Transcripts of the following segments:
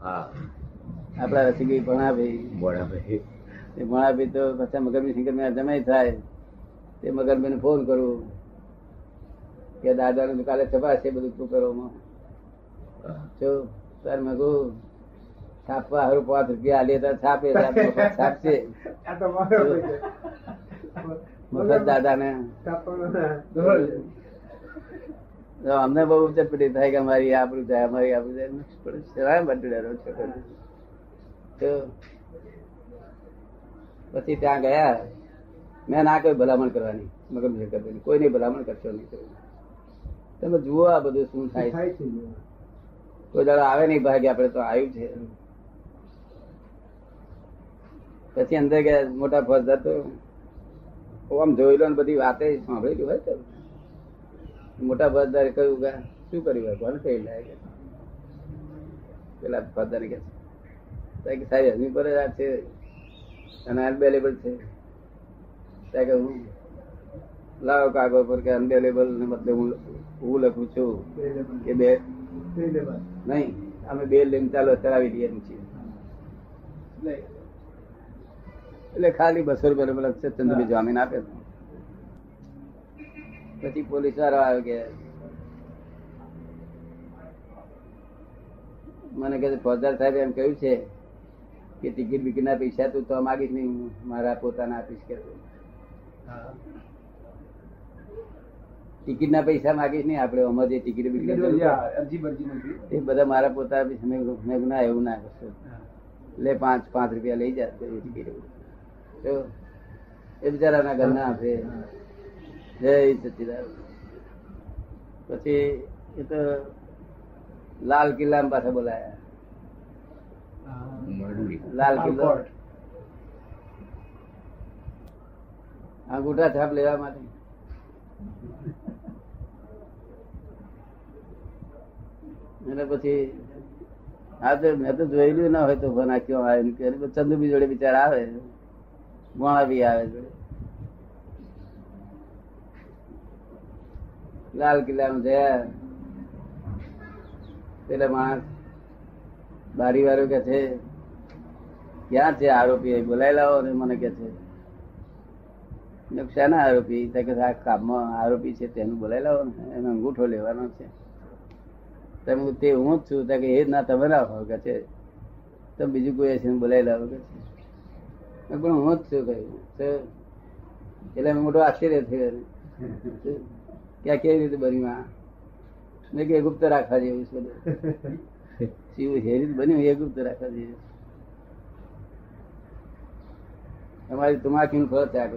હા. આપડા રસિકભાઈ ભણાભાઈ ભણાભાઈ ભાઈ એ ભણાભાઈ તો પછી મગરભાઈ શંકર મેં જમાઈ થાય. તે મગરભાઈ ને ફોન કરું કે દાદા નું કાલે છપાશે બધું તું કરો માં હા. જો તાર મેં કહું છાપવા હારું પાંચ રૂપિયા આલીએ તો છાપે મફત છાપશે. આ તો અમને બહુ ચટપટી થાય કે અમારી આપણું જાય અમારી આપણું જાય શેના માટે ડરો છો તો પછી ત્યાં ગયા. મેં ના કોઈ ભલામણ કરવાની. મગર કરવાની કોઈની ભલામણ કરશો નહીં. તમે જુઓ આ બધું શું થાય. છે કોઈ દાડો આવે નહીં ભાગે આપડે તો આવ્યું છે. પછી અંદર ગયા મોટા ફોજદાર તો આમ જોઈ લો ને બધી વાતે સાંભળેલી હોય તો. મોટા ફોજદારે કહ્યું કે શું કર્યું કોને કહી લાગે પેલા ફોજદાર કે છે. કે સાહેબ હજુ પર આ છે. અને અનબેલેબલ છે. ત્યાં કે હું લાવો કાગળ પર કે અનબેલેબલ ને બદલે હું હું લખું છું કે બે નહીં, અમે બે લઈને ચાલો ચલાવી દઈએ છીએ. એટલે ખાલી બસો રૂપિયા લખશે ચંદ્રભાઈ જામીન આપે પછી પોલીસ વાળો આવ્યો કે મને કહે ફોજદાર સાહેબ એમ કહ્યું છે કે ટિકિટ ના પૈસા તું તો માગીશ નહીં મારા પોતાના આપીશ કે ટિકિટ ના પૈસા માગીશ નહીં આપણે અમારે જે ટિકિટ બિકિટ એ બધા મારા પોતા આપીશ મેં ના એવું ના કરશો. લે પાંચ પાંચ રૂપિયા લઈ જા ટિકિટ એ એ બિચારાના ઘરના આપે જય સચિદાન પછી એ તો લાલ કિલ્લા પાસે બોલાયા. લાલ કિલ્લો. અંગૂઠા છાપ લેવા માટે. અને પછી આ તો મેં તો જોયેલું ના હોય તો ભના કયો આવે ચંદુબી જોડે બિચારા આવે. ગોણા બી આવે જોડે. લાલ કિલ્લામાં જયા પેલા માણસ બારી વાળો કે છે, ક્યાં છે આરોપી? એ બોલાવી લાવો ને મને કે છે. મેં આરોપી? કે આ કામમાં આરોપી છે, તેનું બોલાઈ લાવો ને, એનો અંગૂઠો લેવાનો છે. તમે તે હું જ છું. કે, એ જ ના, તમે હો, કે છે. તો બીજું કોઈ હશે બોલાઈ લાવો કે છે. પણ હું જ છું, કહ્યું. એટલે મોટો આશ્ચર્ય થયો. કે આ કેવી રીતે બન્યું આ? મેં કે ગુપ્ત રાખવા જેવું છે શિવ જે રીતે બન્યું એ ગુપ્ત રાખવા જેવું તમારી તમાકી ફળ ત્યાગ.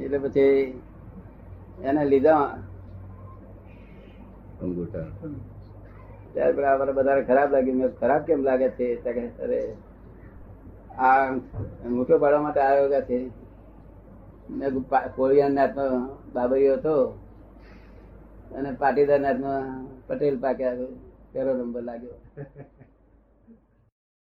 એટલે પછી એને લીધા. ત્યાર પછી આ બધા બધાને ખરાબ લાગ્યું. મેં ખરાબ કેમ લાગે છે? અરે આ અંગૂઠો પાડવા માટે આવ્યો છે. કોળિયાના નાથનો બાબરીયો હતો. અને પાટીદાર નાથનો પટેલ પાક્યા પહેલો નંબર લાગ્યો.